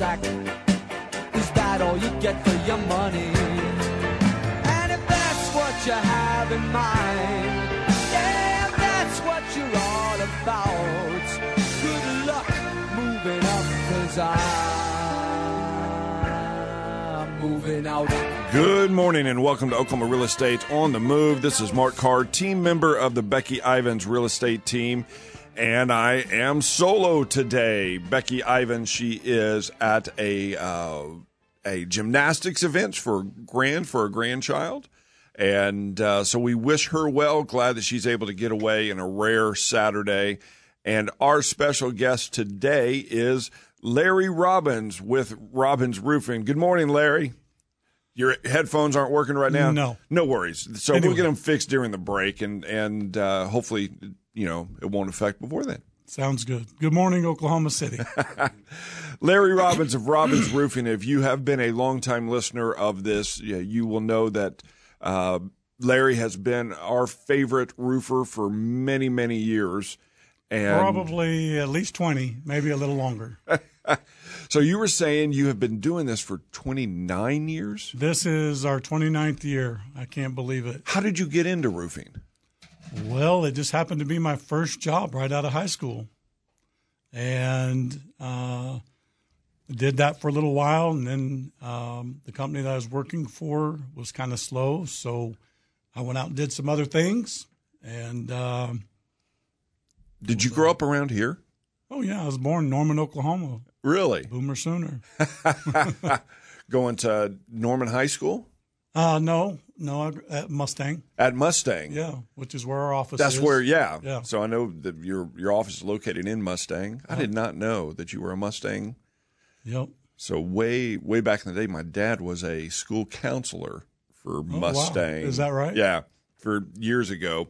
sack. Is that all you get for your money? And if that's what you have in mind, yeah, that's what you're all about. Good luck moving up, cause I'm moving out. Good morning and welcome to Oklahoma Real Estate on the Move. This is Mark Carr, team member of the Becky Ivans Real Estate team, and I am solo today. Becky Ivans, she is at a uh, a gymnastics event for grand for a grandchild, and uh, so we wish her well. Glad that she's able to get away in a rare Saturday. And our special guest today is Larry Robbins with Robbins Roofing. Good morning, Larry. Your headphones aren't working right now. No. no worries. So Anyway. we'll get them fixed during the break, and and uh, hopefully, you know, it won't affect before then. Sounds good. Good morning, Oklahoma City. Larry Robbins of Robbins Roofing. If you have been a longtime listener of this, yeah, you will know that uh, Larry has been our favorite roofer for many, many years. And Probably at least 20, maybe a little longer. so you were saying you have been doing this for 29 years? This is our 29th year. I can't believe it. How did you get into roofing? Well, it just happened to be my first job right out of high school. And uh, did that for a little while. And then um, the company that I was working for was kind of slow. So I went out and did some other things. And um, Did you grow up around here? oh, yeah, I was born in Norman, Oklahoma. Really? Boomer Sooner. Going to Norman High School? Uh, no, no, at Mustang. At Mustang. Yeah, which is where our office is. That's is. where, yeah. Yeah. So I know that your your office is located in Mustang. I did not know that you were a Mustang. Yep. So way way back in the day, my dad was a school counselor for Mustang. Oh, Is that right? Yeah, for years ago.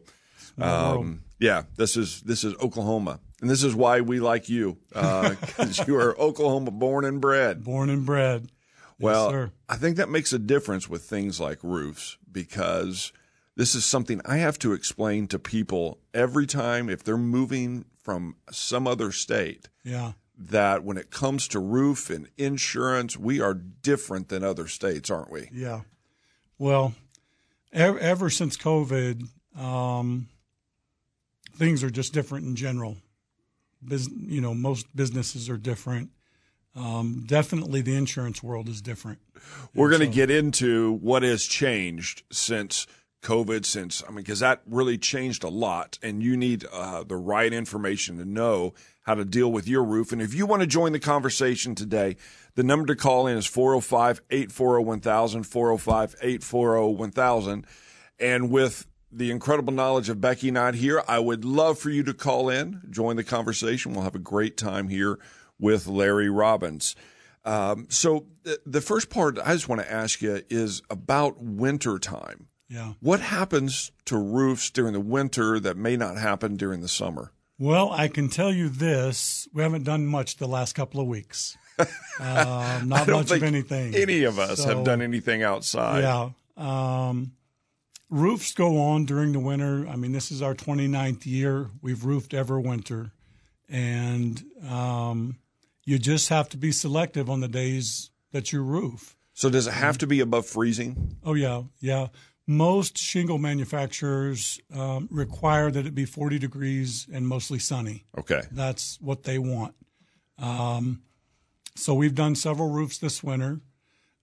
World. Um, yeah, this is this is Oklahoma, and this is why we like you because you are Oklahoma born and bred. Born and bred. Well, sir. I think that makes a difference with things like roofs because this is something I have to explain to people every time if they're moving from some other state Yeah. that when it comes to roof and insurance, we are different than other states, aren't we? Yeah. Well, ever, ever since COVID, um, things are just different in general. Bus- you know, most businesses are different. Um, definitely, the insurance world is different. We're going to get into what has changed since COVID, since, I mean, because that really changed a lot, and you need uh, the right information to know how to deal with your roof. And if you want to join the conversation today, the number to call in is 405 840 1000, 405 840 1000. And with the incredible knowledge of Becky not here, I would love for you to call in, join the conversation. We'll have a great time here with Larry Robbins. Um, so the, the first part I just want to ask you is about winter time. Yeah. What happens to roofs during the winter that may not happen during the summer? Well, I can tell you this: we haven't done much the last couple of weeks. Um, not much of anything. any of us have done anything outside. Yeah. Um, roofs go on during the winter. I mean, this is our 29th year. We've roofed every winter. And um, you just have to be selective on the days that you roof. So does it have to be above freezing? Oh, yeah. Yeah. Most shingle manufacturers um, require that it be 40 degrees and mostly sunny. Okay. That's what they want. Um, so we've done several roofs this winter.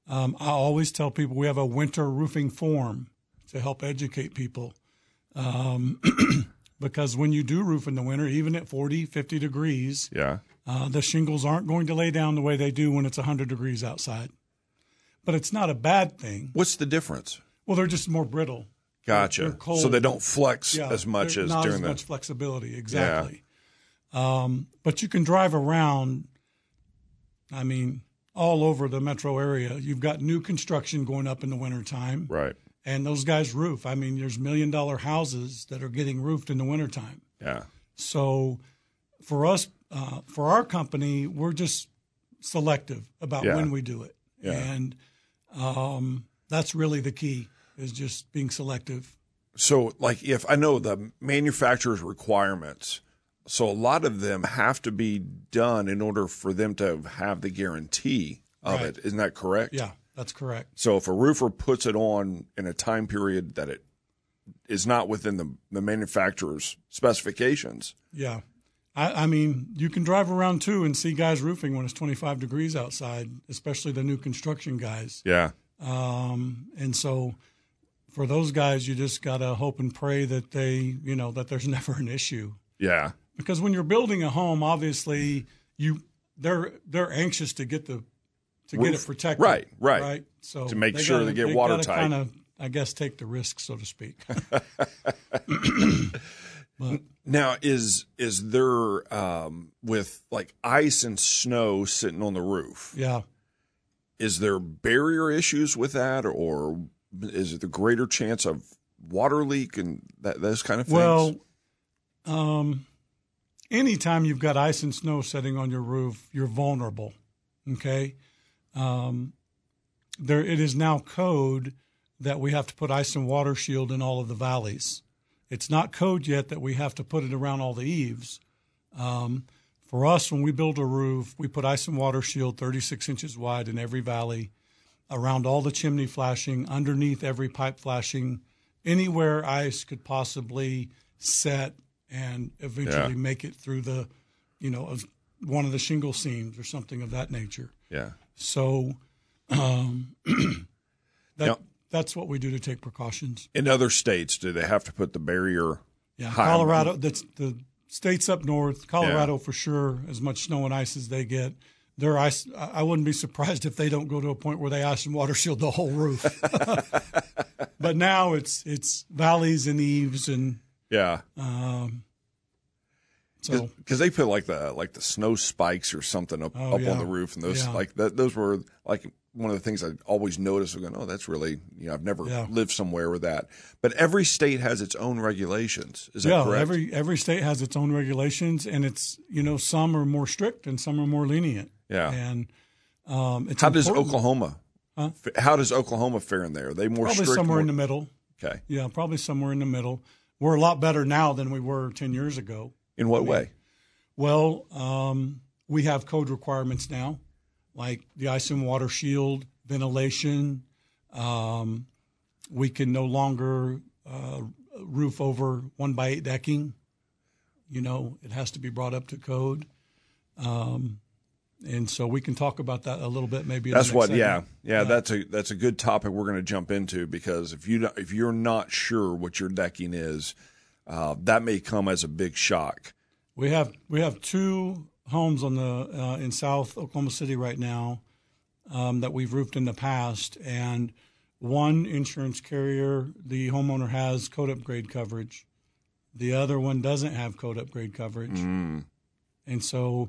Um, I always tell people we have a winter roofing form to help educate people. Um, because when you do roof in the winter, even at 40, 50 degrees, Yeah. uh, the shingles aren't going to lay down the way they do when it's 100 degrees outside. But it's not a bad thing. What's the difference? Well, they're just more brittle. Gotcha. Cold. So they don't flex Yeah, as much as not during as the. much flexibility exactly. Um, but you can drive around. I mean, all over the metro area. You've got new construction going up in the wintertime, Right. And those guys roof. I mean, there's million dollar houses that are getting roofed in the wintertime. Yeah. So, for us, uh, for our company, we're just selective about Yeah. when we do it, Yeah. and um, that's really the key is just being selective. So, like, if I know the manufacturer's requirements, So a lot of them have to be done in order for them to have the guarantee of Right. it. Isn't that correct? Yeah, that's correct. So if a roofer puts it on in a time period that it is not within the, the manufacturer's specifications, Yeah. I, I mean, you can drive around too and see guys roofing when it's 25 degrees outside, especially the new construction guys. yeah, Um, and so for those guys, you just got to hope and pray that they, you know, that there's never an issue. yeah, Because when you're building a home, obviously you they're they're anxious to get the to get it protected. Right, right. Right. So To make they sure gotta- they get watertight. Kind of, I guess, take the risk, so to speak. but Now is is there um, with like ice and snow sitting on the roof? yeah. Is there barrier issues with that, or is it the greater chance of water leak and that those kind of things? Well, um, anytime you've got ice and snow setting on your roof, you're vulnerable. Okay. Um, there, it is now code that we have to put ice and water shield in all of the valleys. It's not code yet that we have to put it around all the eaves. Um, for us, when we build a roof, we put ice and water shield 36 inches wide in every valley, around all the chimney flashing, underneath every pipe flashing, anywhere ice could possibly set and eventually Yeah. make it through the, you know, one of the shingle seams or something of that nature. yeah. So um, that Now- that's what we do to take precautions. In other states, do they have to put the barrier? Yeah? Colorado. That's the states up north. Colorado for sure. As much snow and ice as they get, their ice. I I wouldn't be surprised if they don't go to a point where they ice and water shield the whole roof. but now it's it's valleys and eaves and Yeah, so because they put like the like the snow spikes or something up Oh, up yeah. on the roof, and those Yeah. like that those were like one of the things I always noticed. Going, oh, that's really you know I've never Yeah. lived somewhere with that. But every state has its own regulations. Is that yeah. correct? Every every state has its own regulations, and it's you know some are more strict and some are more lenient. Yeah. And um, it's How does Oklahoma? Huh? How does Oklahoma fare in there? Are they more Probably strict? somewhere more- in the middle. okay. Yeah, probably somewhere in the middle. We're a lot better now than we were ten years ago. In what way? Well, um, we have code requirements now, like the ice and water shield, ventilation. Um, we can no longer uh, roof over one by eight decking. You know, it has to be brought up to code. Um, and so we can talk about that a little bit, maybe. That's what. Yeah, segment. yeah. That's a that's a good topic we're going to jump into because if you if you're not sure what your decking is, uh, that may come as a big shock. We have we have two homes on the uh, in South Oklahoma City right now um, that we've roofed in the past, and one insurance carrier the homeowner has code upgrade coverage, the other one doesn't have code upgrade coverage, and so,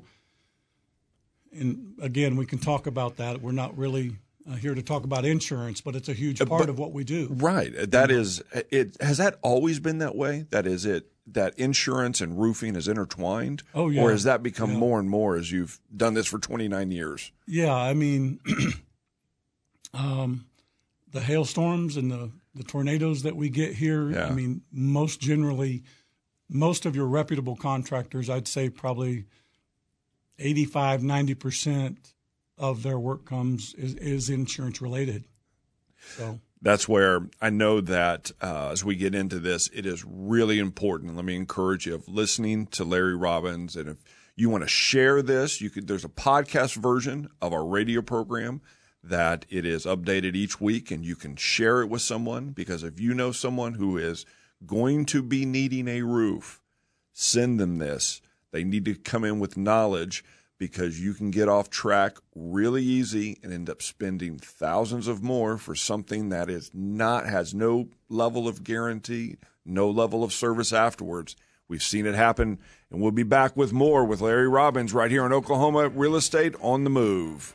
and again we can talk about that. We're not really uh, here to talk about insurance, but it's a huge part of what we do. Right. That is it. Has that always been that way? That is it. That insurance and roofing is intertwined. Oh, yeah. Or has that become Yeah. more and more as you've done this for 29 years? Yeah, I mean, um, the hailstorms and the, the tornadoes that we get here. Yeah. I mean, most generally, most of your reputable contractors, I'd say probably 85, 90% of their work comes is, is insurance related. So, That's where I know that uh, as we get into this, it is really important. Let me encourage you of listening to Larry Robbins, and if you want to share this, you could. There's a podcast version of our radio program that it is updated each week, and you can share it with someone because if you know someone who is going to be needing a roof, send them this. They need to come in with knowledge because you can get off track really easy and end up spending thousands of more for something that is not has no level of guarantee, no level of service afterwards. We've seen it happen, and we'll be back with more with Larry Robbins right here in Oklahoma Real Estate on the Move.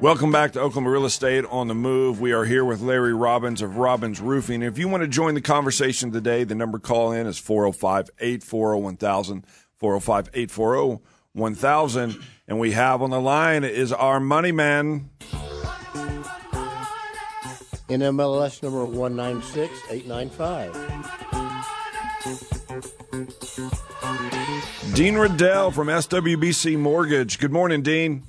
Welcome back to Oklahoma Real Estate on the Move. We are here with Larry Robbins of Robbins Roofing. If you want to join the conversation today, the number call in is 405 840 1000. 405 840 1000. And we have on the line is our money man. NMLS number 196895. Dean Riddell from SWBC Mortgage. Good morning, Dean.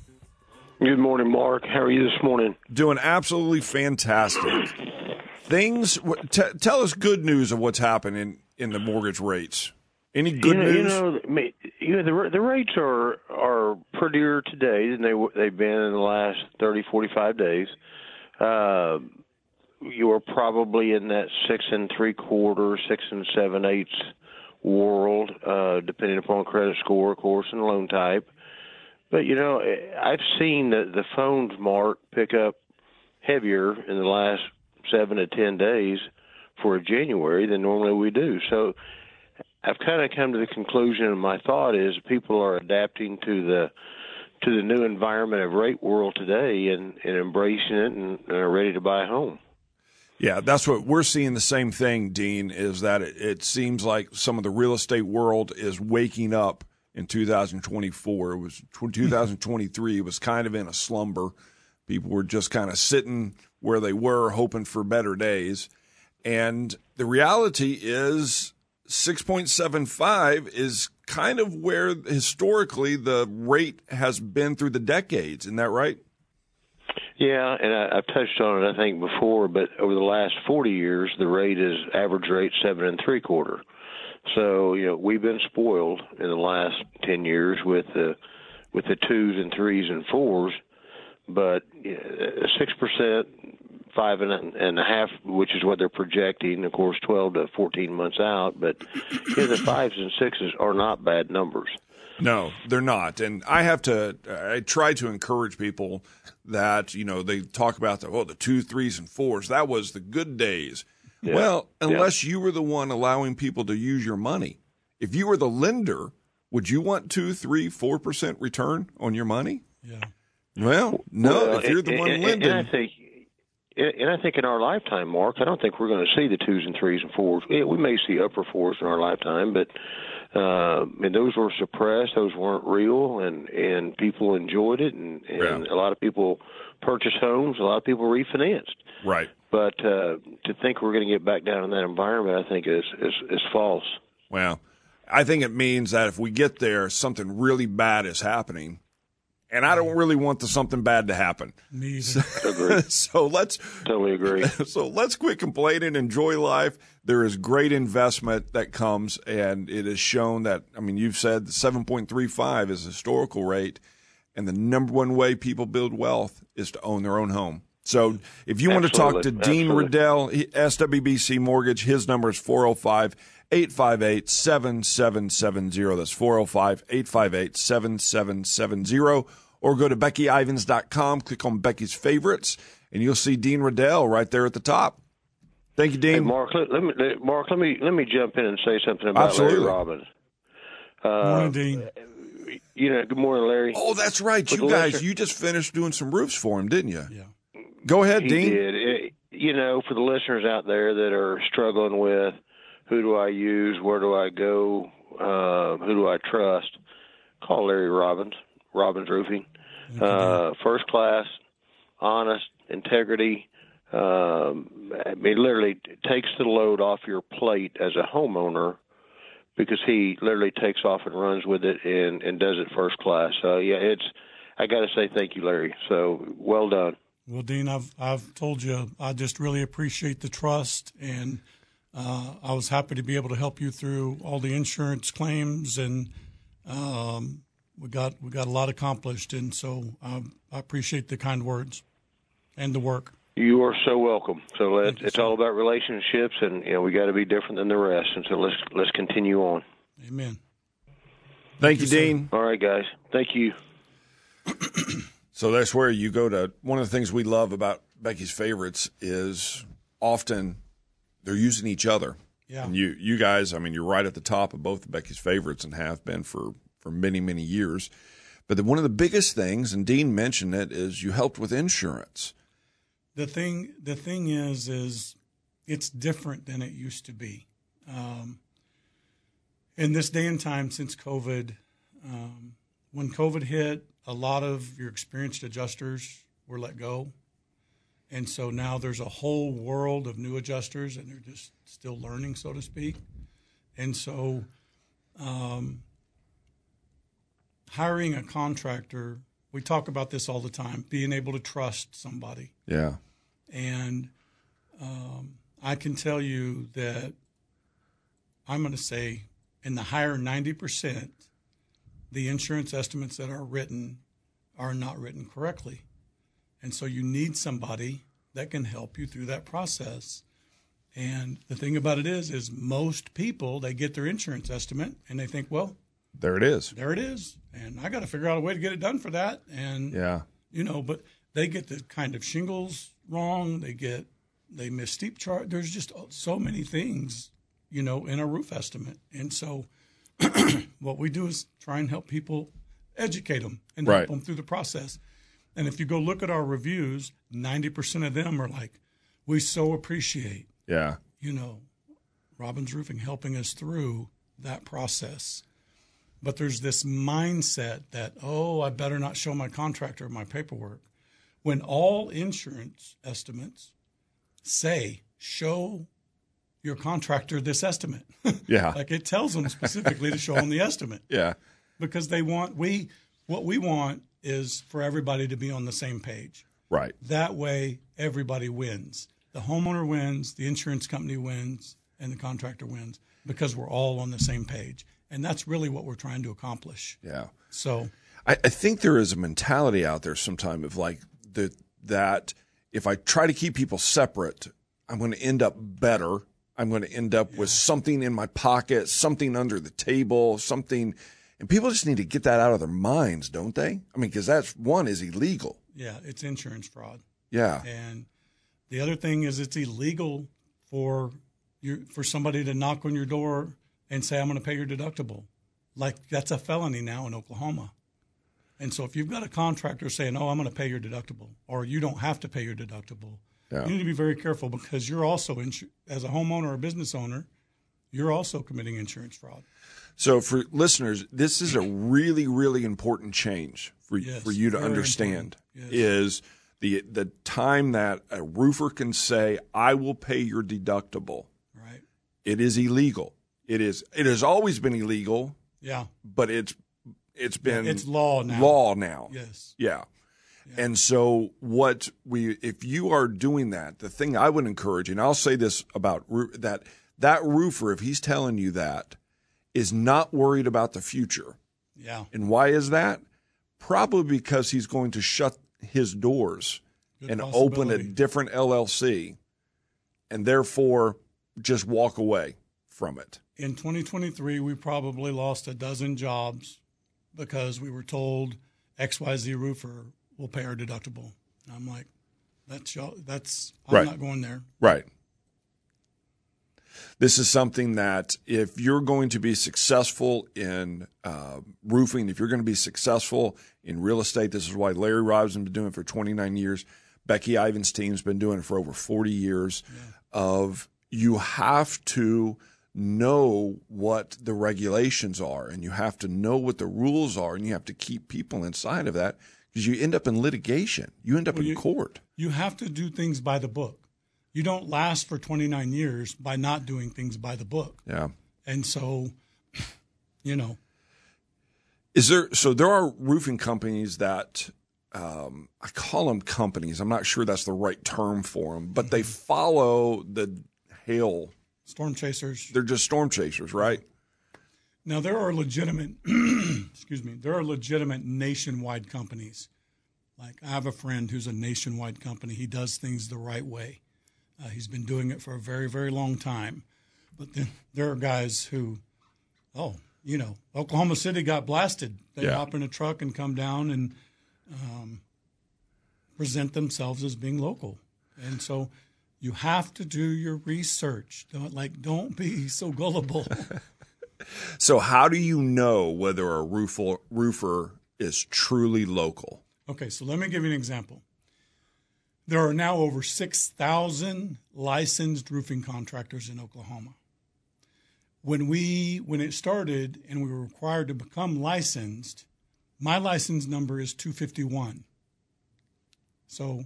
Good morning, Mark. How are you this morning? Doing absolutely fantastic. Things. T- tell us good news of what's happening in the mortgage rates. Any good you know, news? You know, you know the the rates are are prettier today than they they've been in the last 30, 45 days. Uh, you are probably in that six and three quarter, six and seven eighths world, uh, depending upon credit score, of course, and loan type. But you know, eh, I've seen the the phones mark pick up heavier in the last seven to ten days for January than normally we do. So I've kind of come to the conclusion, and my thought is people are adapting to the to the new environment of rate world today and, and embracing it and, and are ready to buy a home. Yeah, that's what we're seeing. The same thing, Dean, is that it, it seems like some of the real estate world is waking up in 2024. It was 2023. It was kind of in a slumber. People were just kind of sitting where they were, hoping for better days. And the reality is 6.75 is kind of where historically the rate has been through the decades. Isn't that right? Yeah, and I, I've touched on it I think before, but over the last 40 years, the rate is average rate seven and three quarter. So you know we've been spoiled in the last 10 years with the with the twos and threes and fours, but six percent five and a, half, which is what they're projecting. Of course, twelve to fourteen months out. But yeah, the fives and sixes are not bad numbers. No, they're not. And I have to. I try to encourage people that you know they talk about the oh the two, threes, and fours. That was the good days. Yeah. Well, unless yeah. you were the one allowing people to use your money, if you were the lender, would you want two, three, four percent return on your money? Yeah. Well, no. Well, if you're the and, one and, lending, and I think and I think in our lifetime, Mark, I don't think we're going to see the twos and threes and fours. We may see upper fours in our lifetime, but uh, and those were suppressed; those weren't real, and and people enjoyed it, and, and Yeah. a lot of people purchased homes, a lot of people refinanced. right? But uh, to think we're going to get back down in that environment, I think is is, is false. Well, I think it means that if we get there, something really bad is happening. And I don't really want the something bad to happen. Me either. Agree. so let's totally agree. so let's quit complaining, enjoy life. There is great investment that comes, and it is shown that I mean you've said seven point three five is a historical rate, and the number one way people build wealth is to own their own home. So if you want to talk to Dean Absolutely. Riddell, SWBC Mortgage, his number is 405 858 7770. That's 405 858 7770. Or go to BeckyIvans.com, click on Becky's favorites, and you'll see Dean Riddell right there at the top. Thank you, Hey, Dean. Mark, let, let me let- Mark, let me let me jump in and say something about Absolutely. Larry Robbins. Morning, uh, Dean. You know, good morning, Larry. Oh, that's right. With You guys, listener- you just finished doing some roofs for him, didn't you? Yeah. Go ahead, He Dean. did. It- you know, for the listeners out there that are struggling with who do I use, where do I go, uh, who do I trust, call Larry Robbins, Robbins Roofing. Uh, first class, honest, integrity. Um, I mean, literally takes the load off your plate as a homeowner because he literally takes off and runs with it and, and does it first class. So yeah, it's. I got to say thank you, Larry. So well done. Well, Dean, I've I've told you I just really appreciate the trust, and uh, I was happy to be able to help you through all the insurance claims, and um, we got we got a lot accomplished, and so I, I appreciate the kind words and the work. You are so welcome. So let, it's all about relationships, and you know we got to be different than the rest. And so let's let's continue on. Amen. Thank you, you, sir. Dean. All right, guys. Thank you. So that's where you go to. One of the things we love about Becky's favorites is often they're using each other. Yeah. And you, you guys, I mean, you're right at the top of both of Becky's favorites and have been for, for many, many years. But the, one of the biggest things, and Dean mentioned it, is you helped with insurance. The thing the thing is is it's different than it used to be um, in this day and time since covid um, when covid hit a lot of your experienced adjusters were let go And so now there's a whole world of new adjusters, and they're just still learning, so to speak. And so, um, hiring a contractor, we talk about this all the time being able to trust somebody. Yeah. And um, I can tell you that I'm going to say in the higher 90%, the insurance estimates that are written are not written correctly. And so you need somebody that can help you through that process. And the thing about it is, is most people they get their insurance estimate and they think, well, There it is. there it is, and I got to figure out a way to get it done for that. And Yeah. you know, but they get the kind of shingles wrong. They get they miss steep charge. There's just so many things, you know, in a roof estimate. And so, what we do is try and help people, educate them, and Right. help them through the process. And if you go look at our reviews, ninety percent of them are like, "We so appreciate, Yeah. you know, Robbins Roofing helping us through that process." But there's this mindset that, oh, I better not show my contractor my paperwork. When all insurance estimates say, show your contractor this estimate. Yeah. like it tells them specifically to show them the estimate Yeah. because they want, we, what we want is for everybody to be on the same page. Right. That way, everybody wins. The homeowner wins, the insurance company wins, and the contractor wins because we're all on the same page. And that's really what we're trying to accomplish. Yeah. So, I, I think there is a mentality out there sometime of like the, that if I try to keep people separate, I'm going to end up better. I'm going to end up with something in my pocket, something under the table, something. And people just need to get that out of their minds, don't they? I mean, because that's one is illegal. yeah, it's insurance fraud. Yeah. And the other thing is it's illegal for you for somebody to knock on your door and say I'm going to pay your deductible. Like that's a felony now in Oklahoma. And so if you've got a contractor saying, "Oh, I'm going to pay your deductible," or you don't have to pay your deductible, Yeah. you need to be very careful because you're also insu- as a homeowner or business owner, you're also committing insurance fraud. So for listeners, this is a really, really important change for Yes, for you to understand. Yes. Is the the time that a roofer can say, "I will pay your deductible." Right? It is illegal. It is. It has always been illegal, Yeah. but it's it's been It's law now. Law now. Yes. Yeah. And so, what we, if you are doing that, the thing I would encourage, and I'll say this about that, that roofer, if he's telling you that, is not worried about the future. Yeah. And why is that? Probably because he's going to shut his doors Good and open a different LLC and therefore just walk away from it. in 2023, we probably lost a dozen jobs because we were told XYZ roofer will pay our deductible. And I'm like, that's y'all, that's I'm Right. not going there. Right. This is something that if you're going to be successful in uh, roofing, if you're going to be successful in real estate, this is why Larry Robinson has been doing it for 29 years. Becky Ivins' team's been doing it for over 40 years. Of you have to know what the regulations are, and you have to know what the rules are, and you have to keep people inside of that because you end up in litigation. You end up in you- court. You have to do things by the book. You don't last for 29 years by not doing things by the book. Yeah. And so, you know, Is there so there are roofing companies that um, I call them companies. I'm not sure that's the right term for them, but they follow the hail. Storm chasers. They're just storm chasers, right? Now there are legitimate, excuse me, there are legitimate nationwide companies. Like I have a friend who's a nationwide company. He does things the right way. Uh, he's been doing it for a very, very long time. But then there are guys who, oh, you know, Oklahoma City got blasted. They Yeah. hop in a truck and come down and um, present themselves as being local. And so you have to do your research. Don't like don't be so gullible. So how do you know whether a roofer roofer is truly local? Okay, so let me give you an example. There are now over 6,000 licensed roofing contractors in Oklahoma. When we when it started and we were required to become licensed, my license number is 251. So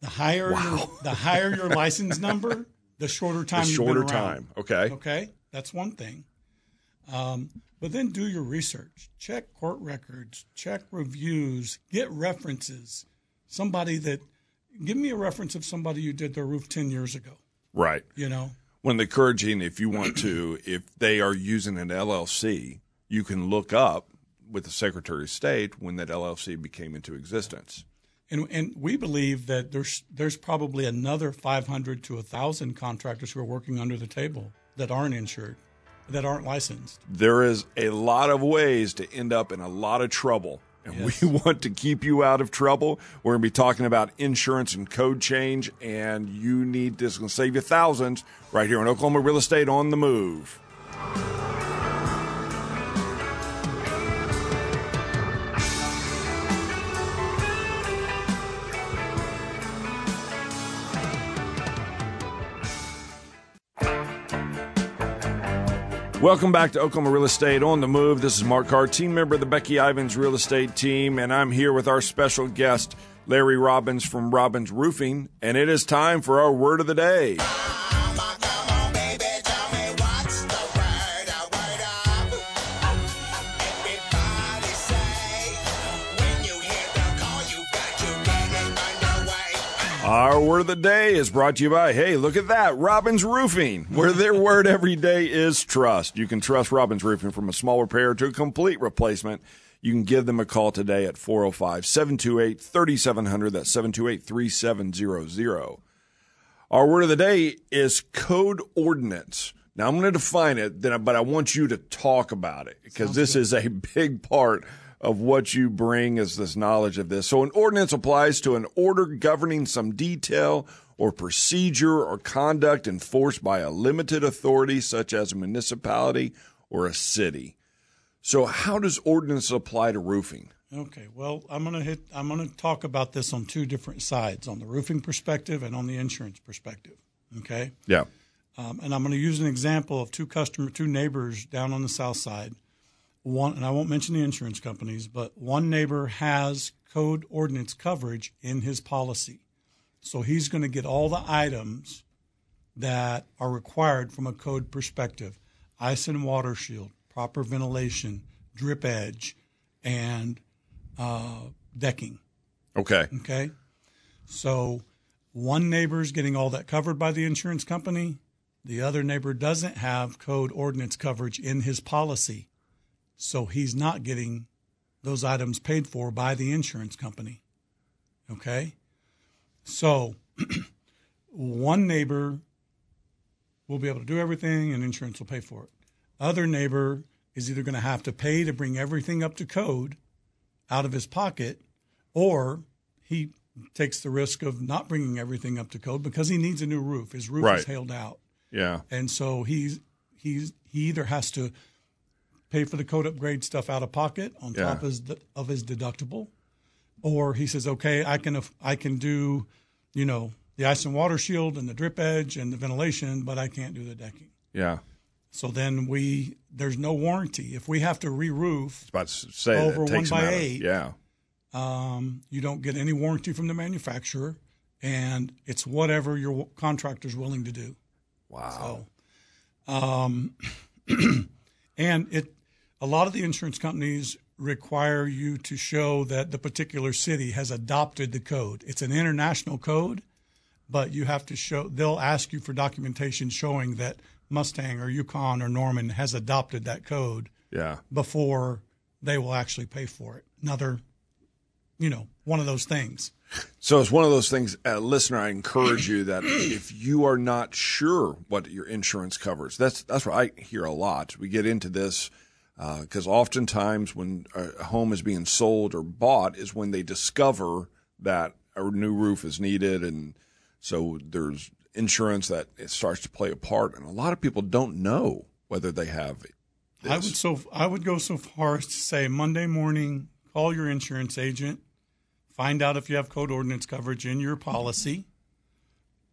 The higher your, the higher your license number, the shorter time. The shorter time. Okay. Okay, that's one thing. Um, but then do your research. Check court records. Check reviews. Get references. Somebody that give me a reference of somebody you did their roof ten years ago. Right. You know. When the encouraging, if you want to, if they are using an LLC, you can look up with the Secretary of State when that LLC became into existence. And, and we believe that there's there's probably another 500 to 1,000 contractors who are working under the table that aren't insured, that aren't licensed. There is a lot of ways to end up in a lot of trouble. And Yes. we want to keep you out of trouble. We're going to be talking about insurance and code change, and you need this. going to save you thousands right here on Oklahoma Real Estate on the Move. Welcome back to Oklahoma Real Estate on the Move. This is Mark Carr, team member of the Becky Ivins Real Estate team, and I'm here with our special guest, Larry Robbins from Robbins Roofing, and it is time for our word of the day. Our word of the day is brought to you by, hey, look at that, Robbins Roofing, where their word every day is trust. You can trust Robbins Roofing from a small repair to a complete replacement. You can give them a call today at 405 728 3700. That's 728 3700. Our word of the day is code ordinance. Now I'm going to define it, but I want you to talk about it because this is a big part of what you bring is this knowledge of this. So an ordinance applies to an order governing some detail or procedure or conduct enforced by a limited authority such as a municipality or a city. So how does ordinance apply to roofing? Okay, well, I'm gonna hit. I'm gonna talk about this on two different sides: on the roofing perspective and on the insurance perspective. Okay, Yeah. um, and I'm gonna use an example of two customer, two neighbors down on the south side. One, and I won't mention the insurance companies, but one neighbor has code ordinance coverage in his policy, so he's going to get all the items that are required from a code perspective: ice and water shield, proper ventilation, drip edge, and uh, decking. Okay. Okay. So one neighbor is getting all that covered by the insurance company. The other neighbor doesn't have code ordinance coverage in his policy. So he's not getting those items paid for by the insurance company. Okay. So one neighbor will be able to do everything and insurance will pay for it. Other neighbor is either going to have to pay to bring everything up to code out of his pocket or he takes the risk of not bringing everything up to code because he needs a new roof. His roof Right. is hailed out. Yeah. And so he's he's he either has to pay for the code upgrade stuff out of pocket on Yeah. top of his, of his deductible, or he says, okay, I can I can do, you know, the ice and water shield and the drip edge and the ventilation, but I can't do the decking. Yeah. So then we there's no warranty if we have to re-roof. About to say Over one by out of- eight. Yeah. Um, you don't get any warranty from the manufacturer, and it's whatever your contractor's willing to do. Wow. So, um, and it, a lot of the insurance companies require you to show that the particular city has adopted the code. It's an international code, but you have to show. They'll ask you for documentation showing that Mustang or Yukon or Norman has adopted that code yeah. before they will actually pay for it. Another, you know, one of those things. So it's one of those things, uh, listener. I encourage you that if you are not sure what your insurance covers, that's that's what I hear a lot. We get into this because oftentimes when a home is being sold or bought is when they discover that a new roof is needed, and so there's insurance that it starts to play a part. And a lot of people don't know whether they have it. I would so I would go so far as to say Monday morning, call your insurance agent, find out if you have code ordinance coverage in your policy,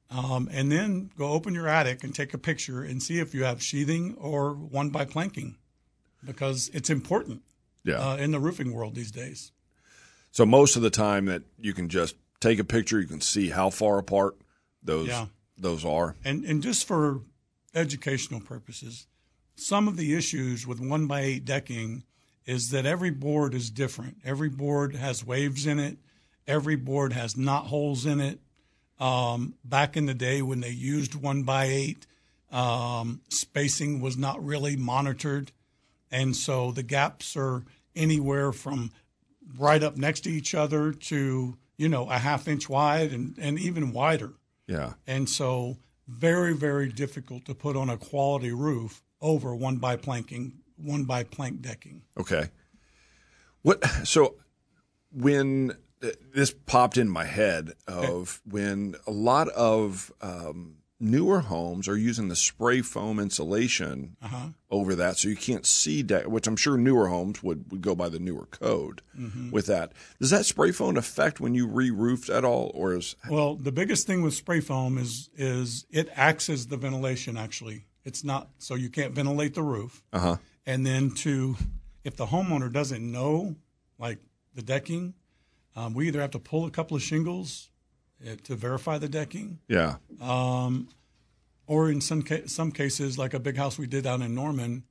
um, and then go open your attic and take a picture and see if you have sheathing or one by planking, because it's important Yeah. uh, in the roofing world these days. So most of the time that you can just take a picture, you can see how far apart those Yeah. those are. And and just for educational purposes, some of the issues with one by eight decking is that every board is different. Every board has waves in it. Every board has knot holes in it. Um, back in the day when they used one by eight, um, spacing was not really monitored, and so the gaps are anywhere from right up next to each other to you know a half inch wide and, and even wider. Yeah. And so, very, very difficult to put on a quality roof over one by planking, one by plank decking. Okay. What? So when this popped in my head of when a lot of um, newer homes are using the spray foam insulation over that, so you can't see deck. Which I'm sure newer homes would, would go by the newer code with that. Does that spray foam affect when you re-roofed at all, or is Well, the biggest thing with spray foam is is it acts as the ventilation. Actually, it's not so you can't ventilate the roof. uh huh? And then to, if the homeowner doesn't know, like the decking, um, we either have to pull a couple of shingles to verify the decking, Yeah. or in some ca- some cases, like a big house we did down in Norman,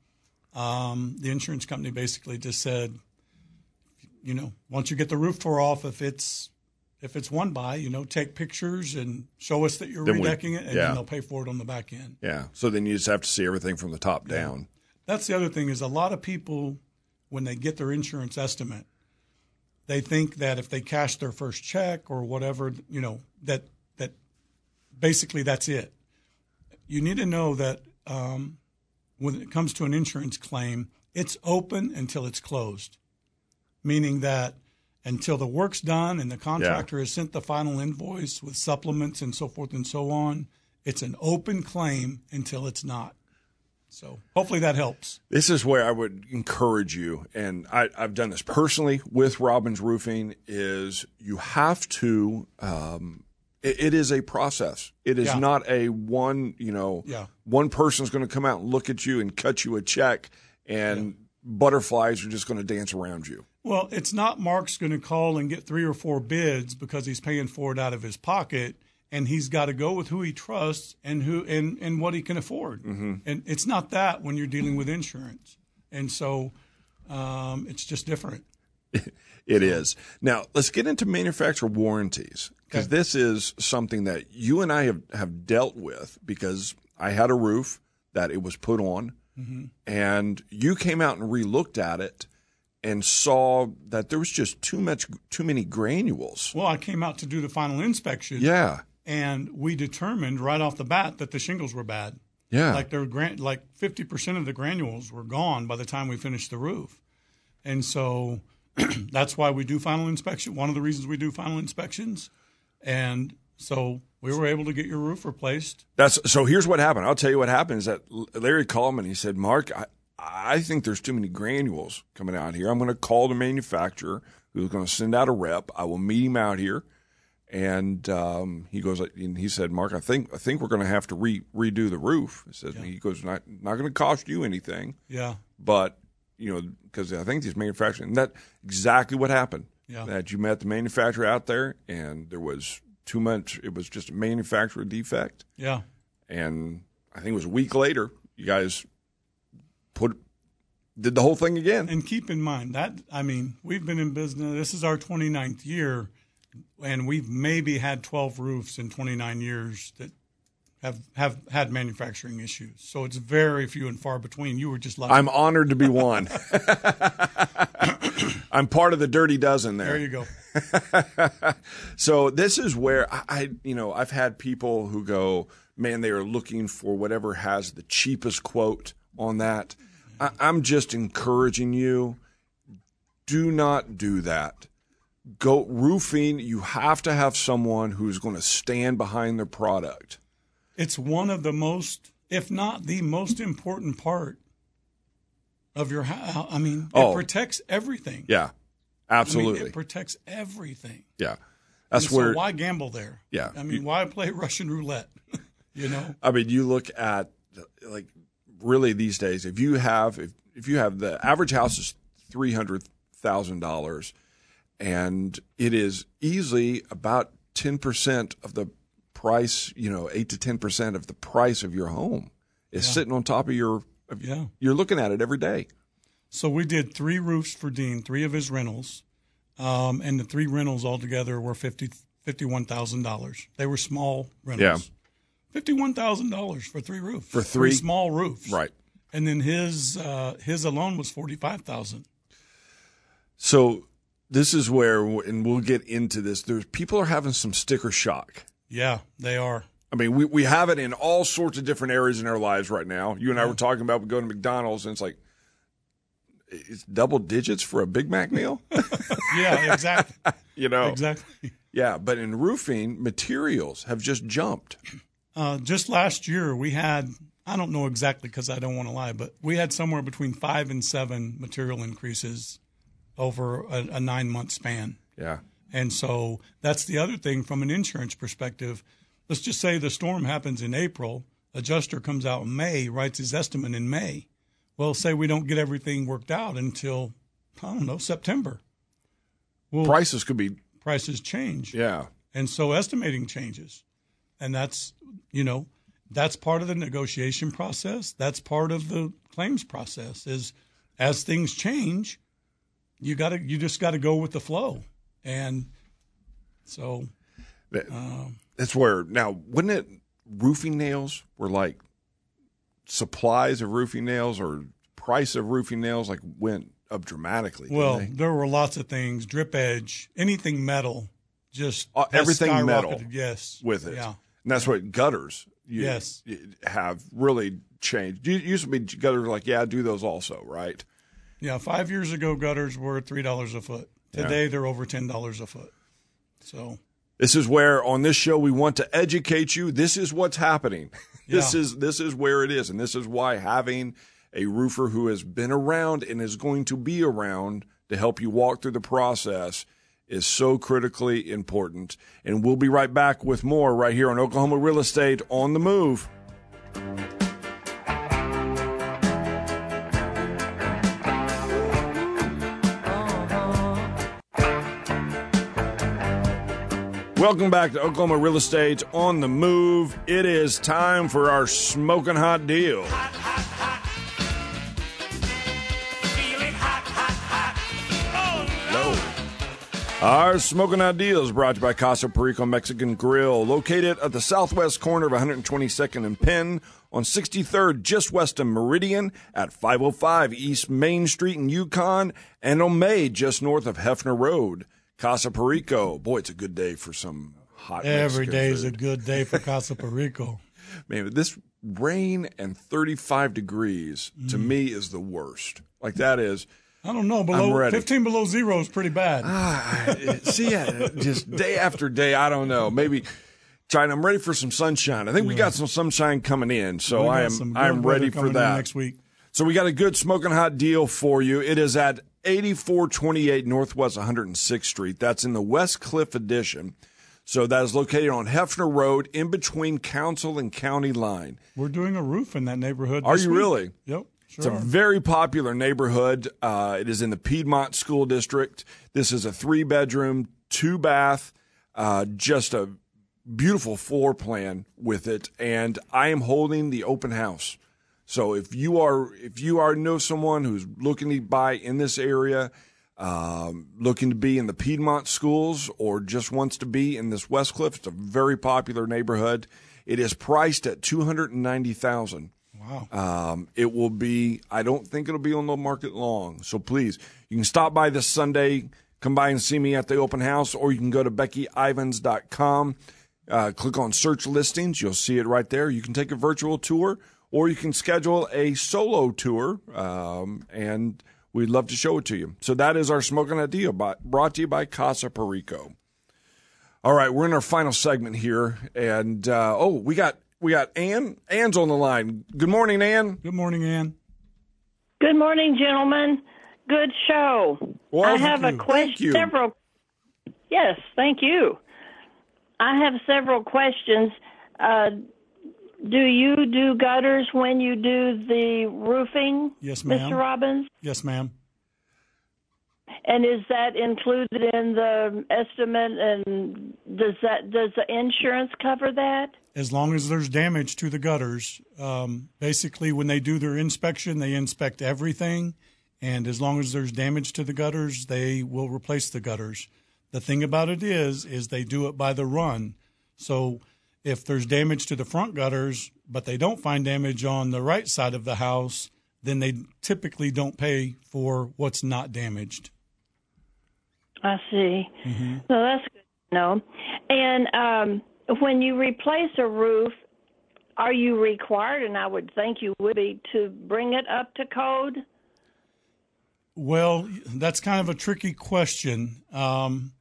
um, the insurance company basically just said, you know, once you get the roof tore off, if it's if it's one by, you know, take pictures and show us that you're Then we- redecking it, and yeah. then they'll pay for it on the back end. Yeah. So then you just have to see everything from the top down. That's the other thing is a lot of people when they get their insurance estimate, they think that if they cash their first check or whatever, you know, that that basically that's it. You need to know that um, when it comes to an insurance claim, it's open until it's closed, meaning that until the work's done and the contractor has sent the final invoice with supplements and so forth and so on, it's an open claim until it's not. So hopefully that helps. This is where I would encourage you, and I, I've done this personally with Robbins Roofing. Is you have to. Um, it, it is a process. It is Yeah. not a one. You know, Yeah. one person's going to come out and look at you and cut you a check, and butterflies are just going to dance around you. Well, it's not Mark's going to call and get three or four bids because he's paying for it out of his pocket, and he's got to go with who he trusts and who and, and what he can afford. Mm-hmm. And it's not that when you're dealing with insurance, and so um, it's just different. It is. Now, let's get into manufacturer warranties because Okay. this is something that you and I have, have dealt with because I had a roof that it was put on and you came out and relooked at it and saw that there was just too much too many granules. Well, I came out to do the final inspection, Yeah. And we determined right off the bat that the shingles were bad. Yeah. like their gran- like 50% of the granules were gone by the time we finished the roof and so that's why we do final inspection one of the reasons we do final inspections and so we were able to get your roof replaced That's so. Here's what happened. I'll tell you what happened. Is that Larry called me and he said, "Mark, I, I think there's too many granules coming out here. I'm going to call the manufacturer who's going to send out a rep. I will meet him out here." And um, he goes, and he said, "Mark, I think I think we're going to have to re, redo the roof." He says, "He goes, not not going to cost you anything, yeah but you know, because I think these manufacturers, and that exactly what happened. Yeah. That you met the manufacturer out there, and there was too much. It was just a manufacturer defect." yeah and I think it was a week later, you guys put did the whole thing again. and keep in mind that i mean we've been in business this is our 29th year and we've maybe had 12 roofs in 29 years that have have had manufacturing issues so it's very few and far between you were just lucky I'm honored to be one. I'm part of the dirty dozen there there. you go So this is where I, I, you know, I've had people who go, man, they are looking for whatever has the cheapest quote on that. I, I'm just encouraging you, do not do that. Go roofing. You have to have someone who's going to stand behind their product. It's one of the most, if not the most important part of your house. I mean, it Oh. protects everything. Yeah, I mean, absolutely. it protects everything. yeah, that's And where. So why gamble there? Yeah. I mean, why play Russian roulette? you know? I mean, you look at like really these days. If you have if if you have the average house is three hundred thousand dollars, and it is easily about ten percent of the price, you know, eight to ten percent of the price of your home is sitting on top of your. Of, Yeah. You're looking at it every day. So we did three roofs for Dean, three of his rentals, um, and the three rentals altogether were fifty fifty-one thousand dollars. They were small rentals. Yeah. Fifty-one thousand dollars for three roofs. For three? small roofs. Right. And then his uh, his alone was forty-five thousand. So this is where, and we'll get into this. There's people are having some sticker shock. Yeah, they are. I mean, we, we have it in all sorts of different areas in our lives right now. You and I were talking about we go to McDonald's and it's like it's double digits for a Big Mac meal. Yeah, exactly. you know, exactly. yeah. But in roofing, materials have just jumped. Uh, just last year, we had, I don't know exactly because I don't want to lie, but we had somewhere between five and seven material increases over a, a nine month span. Yeah, And so that's the other thing from an insurance perspective. Let's just say the storm happens in April, adjuster comes out in May, writes his estimate in May. Well, say we don't get everything worked out until, I don't know, September. Well, prices could be. prices change. Yeah, And so estimating changes. And that's, you know, that's part of the negotiation process. That's part of the claims process is as things change, you got to you just got to go with the flow. And so That- that's where now wouldn't it roofing nails were like supplies of roofing nails or price of roofing nails like went up dramatically. well, they? there were lots of things, drip edge, anything metal, just Uh, everything metal Yes. with it, Yeah. and that's what gutters. You, Yes. have really changed. You used to be gutters like yeah, I do those also, right? Yeah, 5 years ago gutters were $3 a foot. Today they're over $10 a foot. So, This is where on this show we want to educate you. This is what's happening. This is this is where it is, and this is why having a roofer who has been around and is going to be around to help you walk through the process is so critically important. And we'll be right back with more right here on Oklahoma Real Estate on the Move. Welcome back to Oklahoma Real Estate on the Move. It is time for our smoking hot deal. No. Our smoking hot deal is brought to you by Casa Perico Mexican Grill, located at the southwest corner of 122nd and Penn on 63rd, just west of Meridian at 505 East Main Street in Yukon, and on May, just north of Hefner Road. Casa Perico. Boy, it's a good day for some hot every day is a good day for Casa Perico. Man, this rain and 35 degrees to Mm. me is the worst. Like that is. I don't know. Below ready. 15 below zero is pretty bad. I- see, yeah, just day after day. I don't know. Maybe China. I'm ready for some sunshine. I think we got some sunshine coming in, so I am. I am ready for that next week. So we got a good smoking hot deal for you. It is at 8428 Northwest 106th Street. That's in the West Cliff Edition. So that is located on Hefner Road, in between Council and County Line. We're doing a roof in that neighborhood. Are you week. really? Yep. Sure. It's a very popular neighborhood. Uh, it is in the Piedmont School District. This is a three bedroom, two bath, uh, just a beautiful floor plan with it. And I am holding the open house. So if you are if you are know someone who's looking to buy in this area, um, looking to be in the Piedmont schools, or just wants to be in this West Cliff, it's a very popular neighborhood. It is priced at two hundred and ninety thousand. wow. Um, it will be, I don't think it'll be on the market long. So please, you can stop by this Sunday, come by and see me at the open house, or you can go to BeckyIvans.com, uh, click on search listings. You'll see it right there. You can take a virtual tour, or you can schedule a solo tour, um, and we'd love to show it to you. So that is our smoking idea brought to you by Casa Perico. All right, we're in our final segment here, and uh, oh, we got we got Ann. Ann's on the line. Good morning, Ann. Good morning, Ann. Good morning, gentlemen. Good show. Well, I have you. a question. Several. Yes, thank you. I have several questions. Uh, do you do gutters when you do the roofing, Yes, ma'am. Mr. Robbins? Yes, ma'am. And is that included in the estimate? And does that does the insurance cover that? As long as there's damage to the gutters, um, basically when they do their inspection, they inspect everything, and as long as there's damage to the gutters, they will replace the gutters. The thing about it is, is they do it by the run. So if there's damage to the front gutters, but they don't find damage on the right side of the house, then they typically don't pay for what's not damaged. I see. So that's good to know. And um, when you replace a roof, are you required, and I would think you would be, to bring it up to code? Well, that's kind of a tricky question. Um,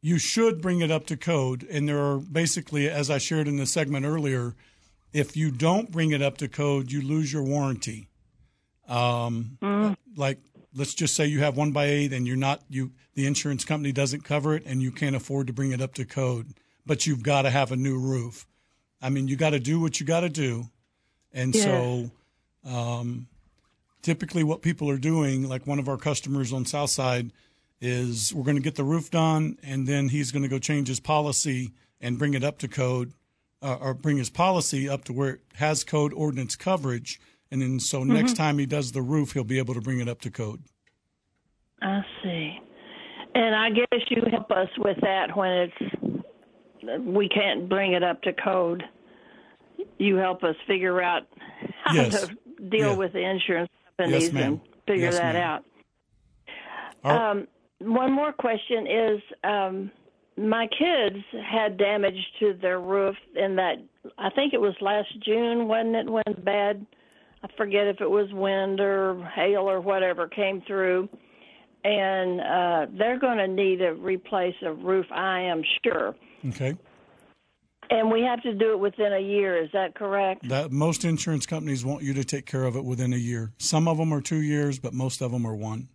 you should bring it up to code, and there are basically, as I shared in the segment earlier, if you don't bring it up to code, you lose your warranty. Um, Like, let's just say you have one by eight, and you're not you. The insurance company doesn't cover it, and you can't afford to bring it up to code, but you've got to have a new roof. I mean, you got to do what you got to do, and so um, typically what people are doing, like one of our customers on Southside, is we're going to get the roof done, and then he's going to go change his policy and bring it up to code, uh, or bring his policy up to where it has code ordinance coverage, and then so next time he does the roof, he'll be able to bring it up to code. I see. And I guess you help us with that when it's we can't bring it up to code. You help us figure out how Yes. to deal Yeah. with the insurance companies Yes, and figure Yes, that ma'am. out. Our- Um, one more question is um, my kids had damage to their roof in that I think it was last June, wasn't it? When bad, I forget if it was wind or hail or whatever came through, and uh, they're going to need to replace a roof. I am sure, Okay, and we have to do it within a year. Is that correct? that most insurance companies want you to take care of it within a year. Some of them are two years, but most of them are one.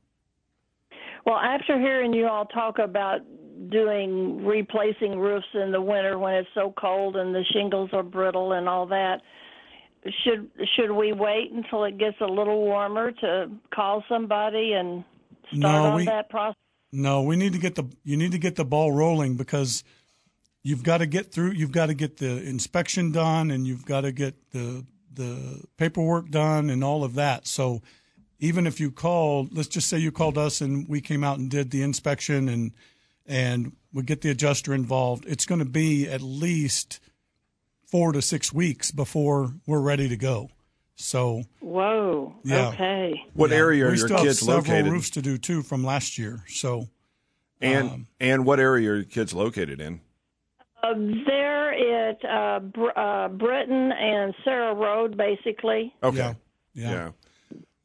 Well, after hearing you all talk about doing replacing roofs in the winter when it's so cold and the shingles are brittle and all that, should should we wait until it gets a little warmer to call somebody and start No, on we- that process? No, we need to get the you need to get the ball rolling because you've got to get through you've got to get the inspection done and you've got to get the the paperwork done and all of that. So even if you called, let's just say you called us and we came out and did the inspection and and we get the adjuster involved, it's going to be at least 4 to 6 weeks before we're ready to go. So, Whoa. Yeah. Okay. What area are we your still have kids several located? roofs to do too from last year. So, and Um, and what area are your kids located in? Uh, they're at uh, Br- uh, Britton and Sara Road, basically. Okay. yeah. Yeah.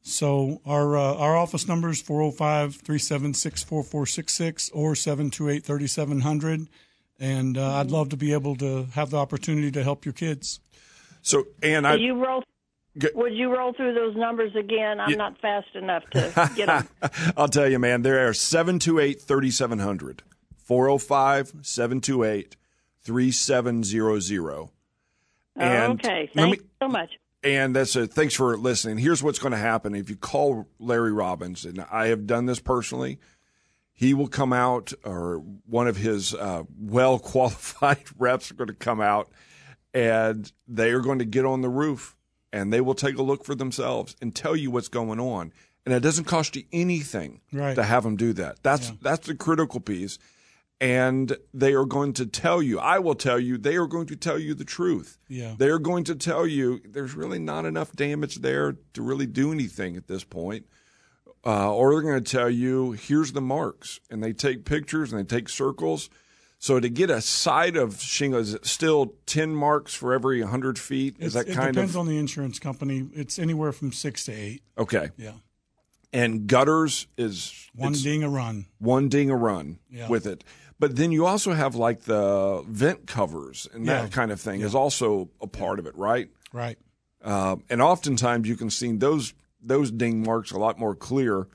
Yeah. So our uh, our office number is 405-376-4466 or 728-3700 and uh, I'd love to be able to have the opportunity to help your kids. So, and I Would you roll? Would you roll through those numbers again? I'm Yeah. not fast enough to get them. I'll tell you, man, there are 728 3700, 405 728 3700. Okay. Thank me- you so much. And that's a thanks for listening. Here's what's going to happen if you call Larry Robbins, and I have done this personally. He will come out, or one of his uh, well qualified reps are going to come out, and they are going to get on the roof and they will take a look for themselves and tell you what's going on. And it doesn't cost you anything Right. to have them do that. That's that's the critical piece. And they are going to tell you, I will tell you, they are going to tell you the truth. Yeah. They're going to tell you there's really not enough damage there to really do anything at this point. Uh, or they're going to tell you, here's the marks. And they take pictures and they take circles. So to get a side of shingle, is it still 10 marks for every 100 feet? Is It's- that it kind depends of. on the insurance company. It's anywhere from 6 to 8. okay. Yeah. And gutters is One ding a run. one ding a run Yeah. with it. But then you also have like the vent covers and that Yeah. kind of thing is also a part of it, right? Right. Um, and oftentimes you can see those those ding marks a lot more clear.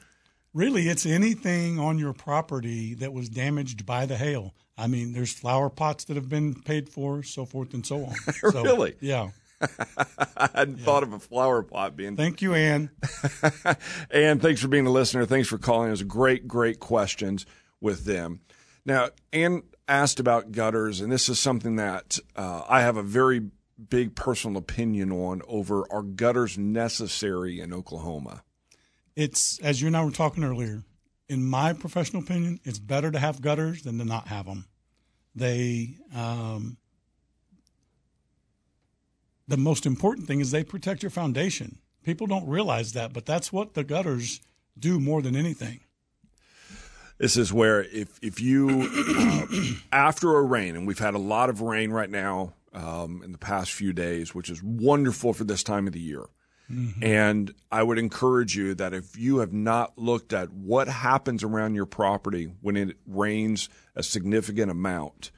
Really, it's anything on your property that was damaged by the hail. I mean, there's flower pots that have been paid for, so forth and so on. So, Really? Yeah. I hadn't thought of a flower pot being. Thank you, Ann. and thanks for being a listener. Thanks for calling. us. great, great questions with them. Now, Ann asked about gutters, and this is something that uh, I have a very big personal opinion on over are gutters necessary in Oklahoma? It's, as you and I were talking earlier, in my professional opinion, it's better to have gutters than to not have them. They, um, the most important thing is they protect your foundation. People don't realize that, but that's what the gutters do more than anything. This is where if if you uh, after a rain, and we've had a lot of rain right now um, in the past few days, which is wonderful for this time of the year. Mm-hmm. And I would encourage you that if you have not looked at what happens around your property when it rains a significant amount,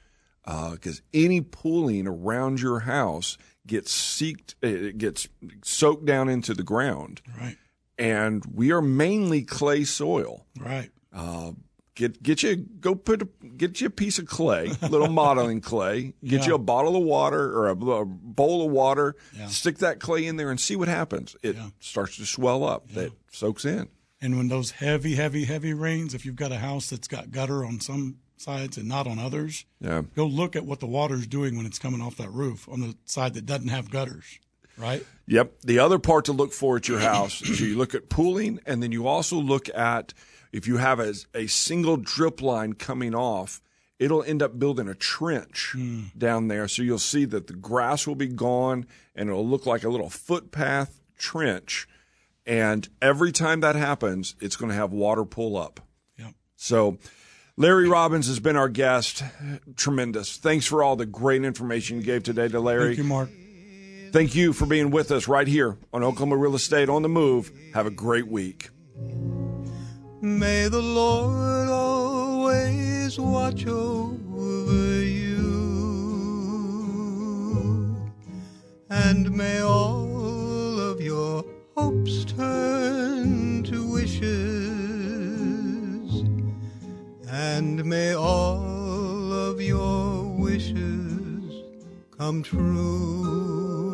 because uh, any pooling around your house gets seeked, it gets soaked down into the ground. Right. And we are mainly clay soil. Right. Uh, Get get you go put a, get you a piece of clay, little modeling clay. Get yeah. you a bottle of water or a, a bowl of water. Yeah. Stick that clay in there and see what happens. It yeah. starts to swell up. That soaks in. And when those heavy, heavy, heavy rains, if you've got a house that's got gutter on some sides and not on others, yeah. go look at what the water's doing when it's coming off that roof on the side that doesn't have gutters. Right. Yep. The other part to look for at your house is you look at pooling, and then you also look at if you have a, a single drip line coming off, it'll end up building a trench mm. down there. So you'll see that the grass will be gone and it'll look like a little footpath trench. And every time that happens, it's going to have water pull up. Yep. So Larry Robbins has been our guest. Tremendous. Thanks for all the great information you gave today to Larry. Thank you, Mark. Thank you for being with us right here on Oklahoma Real Estate on the Move. Have a great week. May the Lord always watch over you, and may all of your hopes turn to wishes, and may all of your wishes come true.